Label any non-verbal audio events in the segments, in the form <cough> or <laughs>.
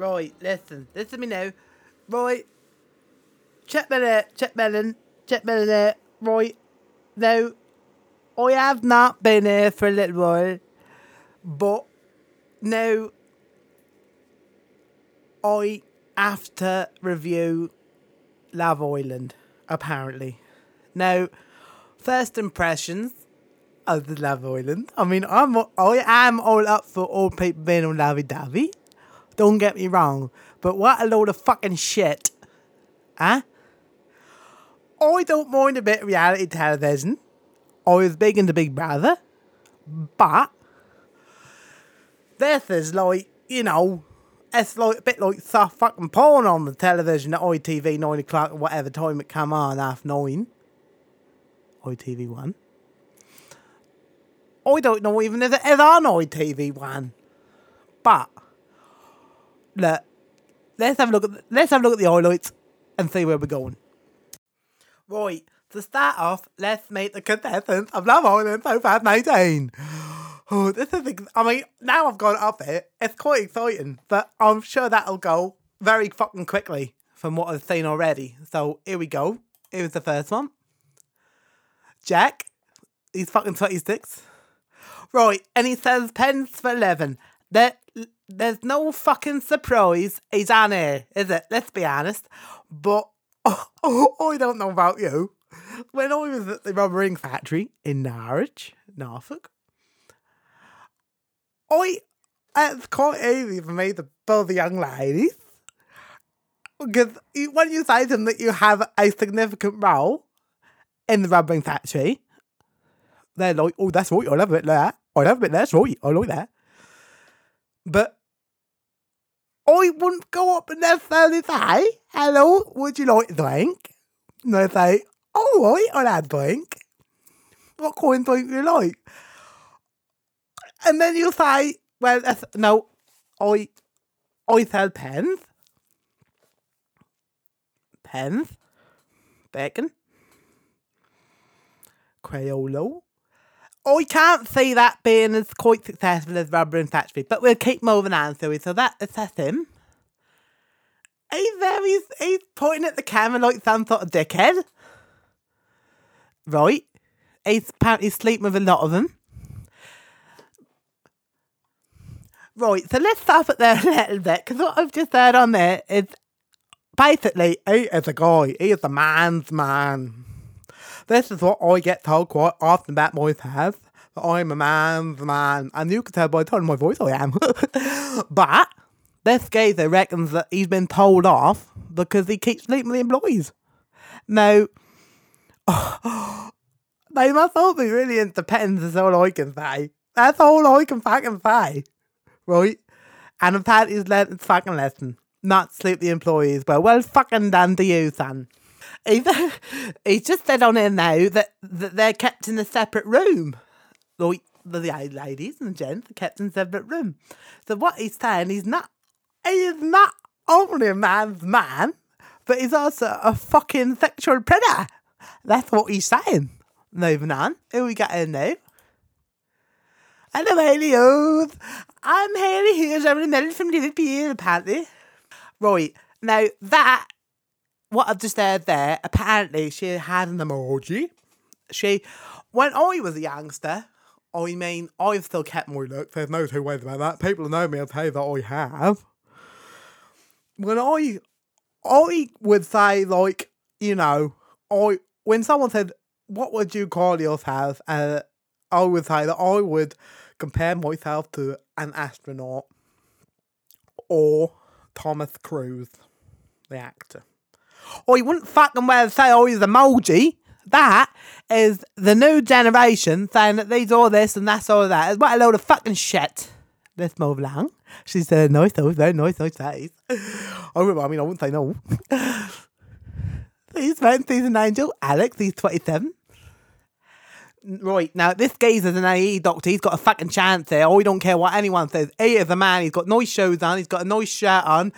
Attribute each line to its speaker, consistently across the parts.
Speaker 1: Right, listen, listen to me now. Right, check me there, check melon, check there. Right, now, I have not been here for a little while, but now I have to review Love Island, apparently. Now, first impressions of the Love Island. I mean, I'm I am all up for all people being on lovey dovey. Don't get me wrong, but what a load of fucking shit, huh? I don't mind a bit of reality television. I was big into Big Brother, but this is like you know, it's like a bit like soft fucking porn on the television at ITV nine o'clock or whatever time it come on half nine. ITV one. I don't know even if it is on ITV one. But look, let's have a look at the, let's have a look at the highlights and see where we're going. Right, to start off, let's meet the contestants of Love Island 2019. <sighs> Oh, this is, I mean, now I've it up here, it's quite exciting, but I'm sure that'll go very fucking quickly from what I've seen already. So here we go. Here's the first one. Jack, he's fucking 26. Right, and he says pens for 11. There, there's no fucking surprise he's here, is it? Let's be honest. But <laughs> oh, I don't know about you. When I was at the rubber ring factory in Norwich, Norfolk, I it's quite easy for me to pull the young ladies. Because when you say to them that you have a significant role in the rubber ring factory, they're like, oh, that's right, I love it there. I love it that's right, I like that. But I wouldn't go up and necessarily say, hello, would you like a drink? And they say, all right, I'll have a drink. What kind of drink do you like? And then you say, well, no, I, I sell pens. Pens. Bacon. Crayola. Oh, I can't see that being as quite successful as Rubber and Factory, but we'll keep moving on, so we so that assess him. He's very he's pointing at the camera like some sort of dickhead. Right. He's apparently sleeping with a lot of them. Right, so let's stop it there <laughs> a little bit, because what I've just heard on there is basically he is a guy, he is a man's man. This is what I get told quite often about myself. That I'm a man's man. And you can tell by the tone of my voice I am. <laughs> but this geezer reckons that he's been told off because he keeps sleeping with the employees. Now, <sighs> they must all be really into pens, is all I can say. That's all I can fucking say. Right? And apparently he's learned his fucking lesson. Not sleep the employees. Well, well fucking done to you, son. He's, <laughs> he's just said on here now that, that they're kept in a separate room. Like the ladies and gents are kept in separate room. So what he's saying, he's not he is not only a man's man, but he's also a fucking sexual predator. That's what he's saying. Moving on. Who we got in now? Hello, Helios. I'm Hayley Hughes. I'm a from Liverpool, apparently. Right. Now, that what I've just heard there, apparently she had an emoji. She, when I was a youngster, I mean, I've still kept my look. There's no two ways about that. People know me will tell you that I have. When I, I would say like, you know, I when someone said, "What would you call yourself?" Uh, I would say that I would compare myself to an astronaut or Thomas Cruise, the actor. Or you wouldn't fucking well say, oh, he's a emoji. That is the new generation saying that these all this and that's all that. It's what a load of fucking shit. Let's move along. She said, nice, was very nice, nice face. I mean, I wouldn't say no. he's friends, he's an angel. Alex, he's 27. Right, now this geezer's an AE doctor. He's got a fucking chance here. Oh, he don't care what anyone says. He is a man. He's got nice shoes on. He's got a nice shirt on.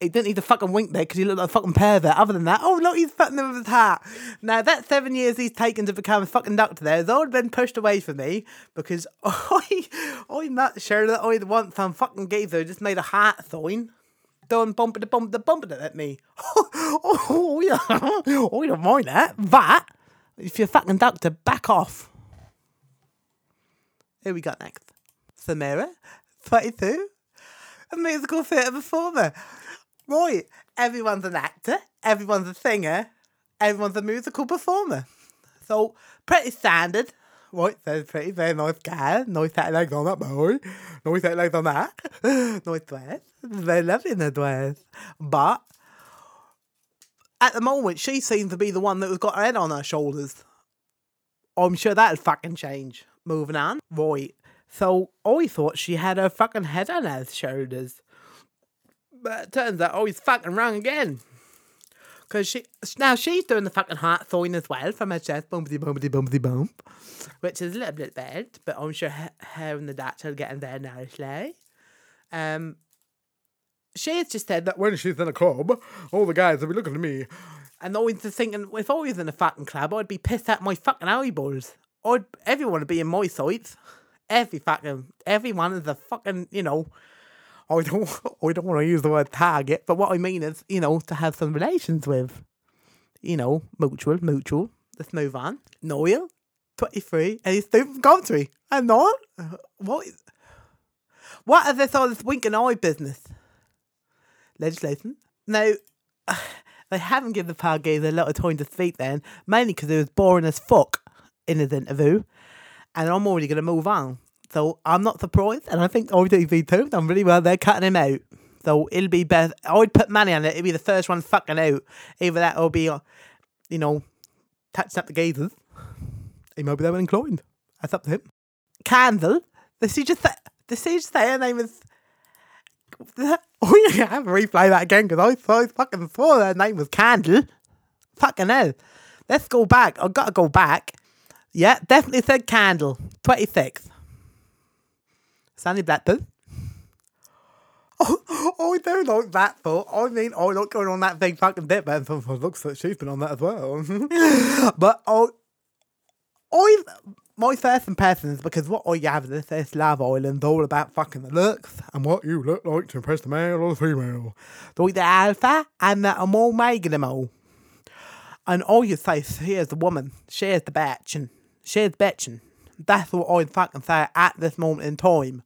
Speaker 1: He didn't need to fucking wink there because he looked like a fucking pervert. Other than that, oh look, he's fucking with his hat. Now that seven years he's taken to become a fucking doctor there has all been pushed away for me because <laughs> I, I'm not sure that I'd want some um, fucking geezer just made a heart sign. done bumping the bump the bumping it at me. <laughs> oh, yeah. you don't mind that. That, if you're a fucking doctor, back off. Who we got next? Samira, 22, a musical theatre performer. Right, everyone's an actor, everyone's a singer, everyone's a musical performer. So, pretty standard. Right, so pretty, very nice guy. Nice fat legs on that boy. Nice fat legs on that. <laughs> nice dress. Very lovely in the dress. But, at the moment, she seems to be the one that has got her head on her shoulders. I'm sure that'll fucking change. Moving on. Right. So I thought she had her fucking head on her shoulders. But it turns out I was fucking wrong again. Because she now she's doing the fucking heart sign as well from her chest, bumpity bumpity bumpity bump, which is a little bit bad, but I'm sure her, her and the doctor will get in there nicely. Um, she has just said that when she's in a club, all the guys will be looking at me. And just thinking, if I was in a fucking club, I'd be pissed at my fucking eyeballs. I'd everyone would be in my sights. Every fucking everyone is a fucking you know. Oh, I don't <laughs> I don't want to use the word target, but what I mean is you know to have some relations with. You know, mutual, mutual. Let's move on. Noel, twenty three, and he's still from Coventry. I'm not. What? Is, what is this all this wink and eye business? Legislation. Now, <sighs> they haven't given the Pargays a lot of time to speak then, mainly because it was boring as fuck in his interview, and I'm already going to move on. So I'm not surprised, and I think ITV too. I'm really well. They're cutting him out, so it'll be best. I'd put money on it. It'll be the first one fucking out. Either that or be, uh, you know, touching up the gazers. He might be that inclined. That's up to him. Candle. Did she just? Did she just say her name is? <laughs> Oh, yeah, have to replay that again because I, I fucking swore her name was Candle. Fucking hell. Let's go back. I've got to go back. Yeah, definitely said Candle. 26. Sandy Blackpool. <laughs> Oh, I don't like that thought. I mean, I like going on that big fucking bit, but looks like she's been on that as well. <laughs> but I, I, my first impressions, because what I gather is this Love Island's all about fucking the looks and what you look like to impress the male or the female. Like the alpha and the I'm all making them all. And all you say, here's the woman, she's the batch, and she's bitching. That's what I fucking say at this moment in time.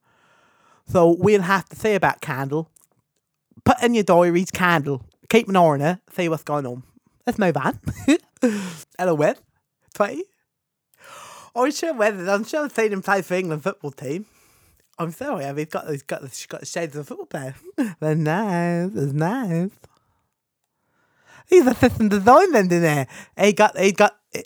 Speaker 1: So we'll have to say about Candle. Put in your diaries, Candle. Keep an eye on it. See what's going on. Let's move on. Hello, Webb. 20. I'm sure Webb, I'm sure I've seen him play for England football team. I'm sorry, he's got, he's got, he's got the shades of a football player. <laughs> They're nice. They're nice. He's a system design engineer. He got, he got, he,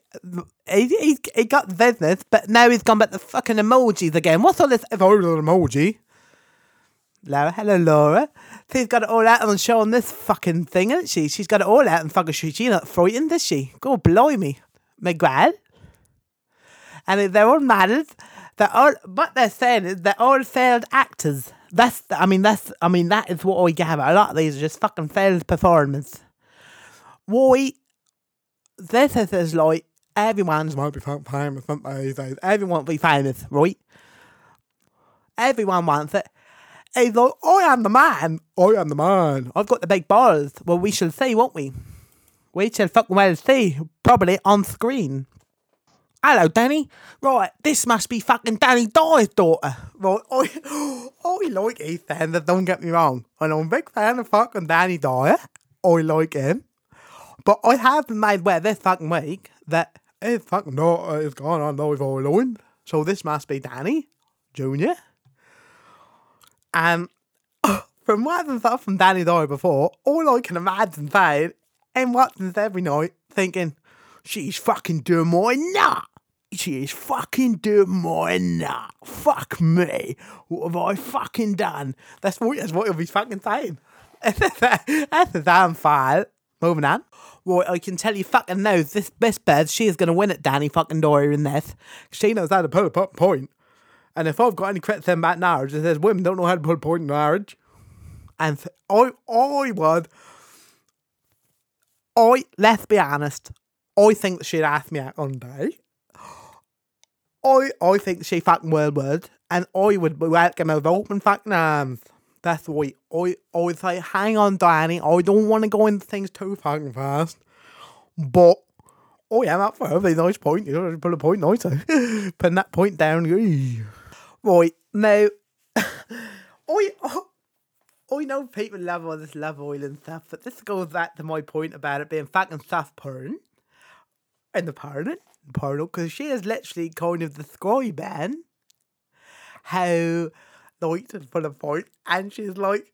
Speaker 1: he, he got business, but now he's gone back to fucking emojis again. What's all this? Oh, if was an emoji. Laura, hello Laura. She's got it all out on show on this fucking thing, isn't she? She's got it all out and fucking she, she's not frightened, is she? Go blimey. McGrath. And they're all mad. They're all what they're saying is they're all failed actors. That's I mean that's I mean that is what I gather. A lot of these are just fucking failed performance. Why this is, is like everyone's might be famous these days. Everyone will be famous, right? Everyone wants it. He's like, I am the man. I am the man. I've got the big balls. Well, we shall see, won't we? We shall fucking well see. Probably on screen. Hello, Dani. Right, this must be fucking Danny Dyer's daughter. Right, I, <gasps> I like EastEnders, don't get me wrong. And I'm a big fan of fucking Danny Dyer. I like him. But I have made aware this fucking week that his fucking daughter is gone on Live Island. So this must be Danny Jr. And from what I've thought from Danny Dyer before, all I can imagine saying, and this every night, thinking, she's fucking doing more not. She is fucking doing more not. Fuck me. What have I fucking done? That's what, that's what he'll be fucking saying. <laughs> that's a damn file. Moving on. Right, I can tell you fucking now, this best bed, she is going to win it, Danny fucking Dyer in this. She knows how to put a point. And if I've got any criticism about marriage, it says women don't know how to put a point in marriage. And I, I would, I, let's be honest, I think that she'd ask me out one day. I, I think she fucking well would. And I would welcome her with open fucking arms. That's why I, I would say, hang on, Dani. I don't want to go into things too fucking fast. But oh yeah, up for a nice point. You know, put a point nicer. <laughs> Putting that point down. Right, now, I, I know people love all this love oil and stuff, but this goes back to my point about it being fucking soft porn. And the porn, porno, because she is literally kind of describing how like put a point, and she's like,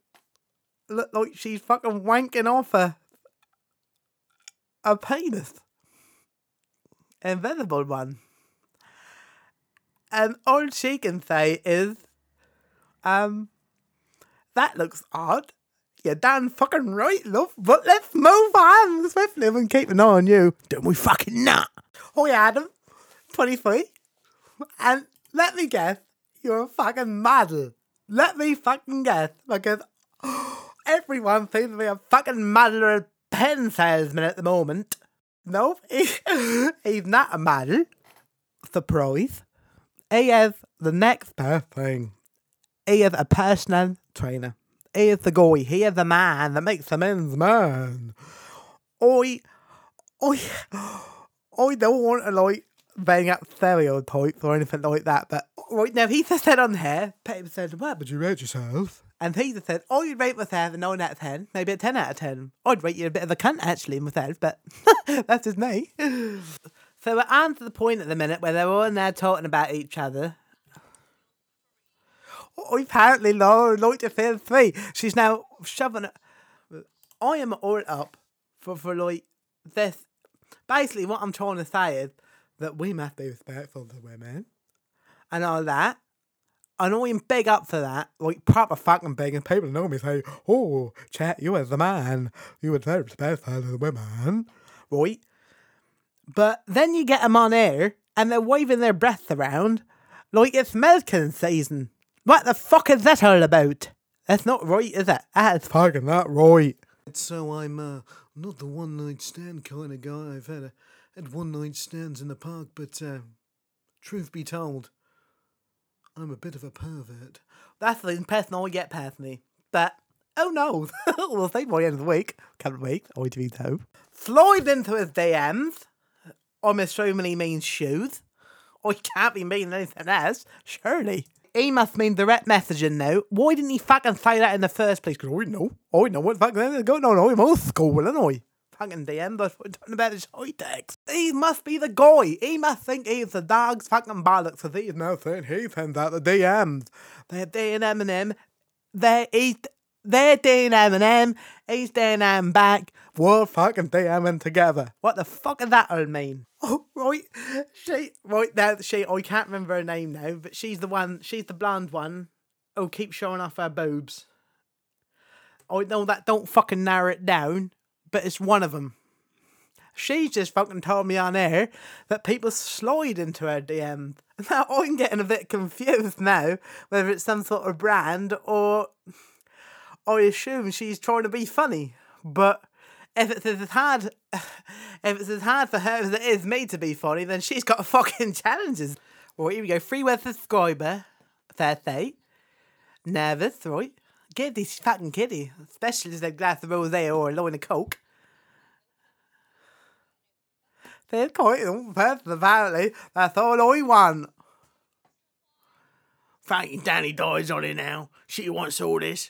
Speaker 1: look like she's fucking wanking off a a penis, invisible one, and all she can say is, um, that looks odd. You're damn fucking right, love. But let's move on swiftly and keep an eye on you. Don't we fucking not? Hi, Adam. 23. And let me guess, you're a fucking model. Let me fucking guess, because <gasps> everyone seems to be a fucking model or a pen salesman at the moment. No, he, <laughs> he's not a model. Surprise. He is the next best thing. He is a personal trainer. He is the guy. He is the man that makes the men's man. I, I, I don't want to like bang up stereotypes or anything like that, but right now he just said on here, Peter said, What would you rate yourself? And he just said, Oh, you'd rate myself a 9 out of 10, maybe a 10 out of 10. I'd rate you a bit of a cunt actually myself, but <laughs> that's just me. <laughs> So we're on to the point at the minute where they're all in there talking about each other. Oh, apparently, Laura liked to feel three. She's now shoving it. I am all up for, for like this. Basically, what I'm trying to say is that we must be respectful to women and all that. And I'm big up for that, like proper fucking big. And people know me say, "Oh, chat, you as the man, you would very respectful to the women, right?" But then you get them on air and they're waving their breath around like it's milking season. What the fuck is that all about? That's not right, is it? That's fucking not right.
Speaker 2: So I'm uh, not the one night stand kind of guy. I've had a, had one night stands in the park, but uh, truth be told, I'm a bit of a pervert.
Speaker 1: That's the impression I get personally. But, oh no, <laughs> we'll see by the end of the week, couple of weeks, I to be so. Slide into his DMs. I'm assuming he means shoes. I can't be meaning anything else, surely. He must mean direct messaging now. Why didn't he fucking say that in the first place? Because I know. I know what fucking is going on. I'm old school, and I fucking DM, but we're talking about his high text. He must be the guy. He must think he's the dog's fucking bollocks. Because he's now saying he sends out the DMs. They're doing Eminem. They're, he's, they're doing Eminem. He's doing M back. We're fucking DMing together. What the fuck does that all mean? <laughs> Oh, right. She, right now, she, I can't remember her name now, but she's the one, she's the blonde one who keeps showing off her boobs. I know that don't fucking narrow it down, but it's one of them. She just fucking told me on air that people slide into her DM. <laughs> Now I'm getting a bit confused now whether it's some sort of brand or I assume she's trying to be funny. But if it's as hard, <sighs> if it's as hard for her as it is me to be funny, then she's got <laughs> fucking challenges. Well, here we go. Free word subscriber, fair Thursday. Nervous, right? Giddy, she's fucking giddy. Especially a glass of rosé or a line of coke. They're quite person, apparently. That's all I want. Fucking Danny dies on it now. She wants all this.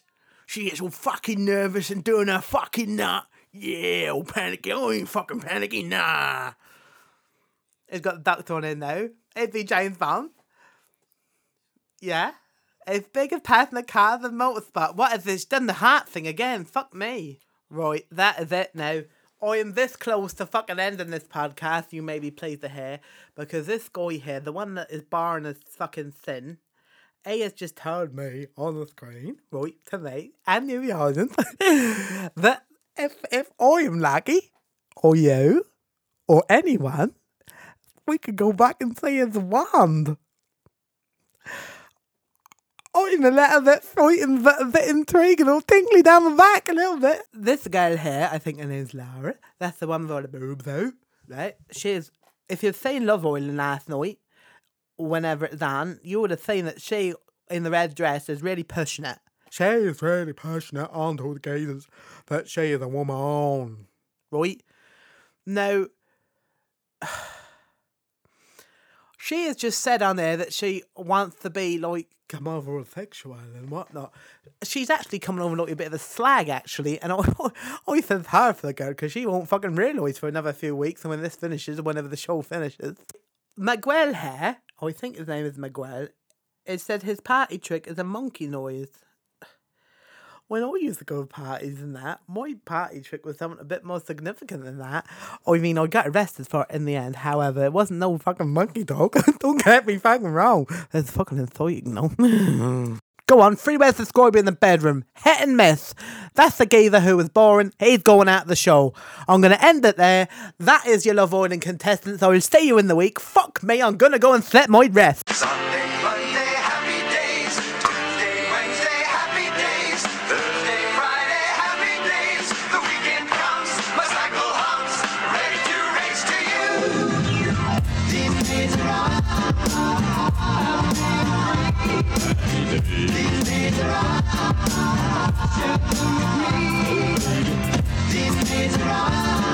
Speaker 1: She gets all fucking nervous and doing her fucking nut. Yeah, all panicky. Oh, I ain't fucking panicking, nah. It's got on in now. It'd be James Bond. Yeah. It's bigger as passing the car than motorsport. What is this? Done the heart thing again. Fuck me. Right, that is it now. I am this close to fucking ending this podcast. You may be pleased to hear because this guy here, the one that is barring is fucking sin, A has just told me on the screen, right, tonight, and the audience, <laughs> that if if I am lucky, or you, or anyone, we could go back and see his wand. Oh, I'm a little bit frightened, but a bit intrigued, a little tingly down the back a little bit. This girl here, I think her name's Laura. That's the one with all the boobs, though. Right? She's, if you've seen Love Island last night, whenever it's on, you would have seen that she, in the red dress, is really pushing it. She is really pushing passionate onto the geezers that she is a woman. Right? Now, <sighs> she has just said on there that she wants to be like come over sexual and whatnot. She's actually coming over like a bit of a slag, actually, and I, <laughs> I feel hard for the girl because she won't fucking realise for another few weeks, and when this finishes, whenever the show finishes, Miguel here, oh, I think his name is Miguel, it said his party trick is a monkey noise. When I used to go to parties and that, my party trick was something a bit more significant than that. I mean, I got arrested for it in the end. However, it wasn't no fucking monkey dog. <laughs> Don't get me fucking wrong. It's fucking insulting, no. <laughs> Go on, three ways to you in the bedroom. Hit and miss. That's the geezer who was boring. He's going out the show. I'm going to end it there. That is your Love Island contestants. I will see you in the week. Fuck me, I'm going to go and set my rest.
Speaker 3: Sunday, These days are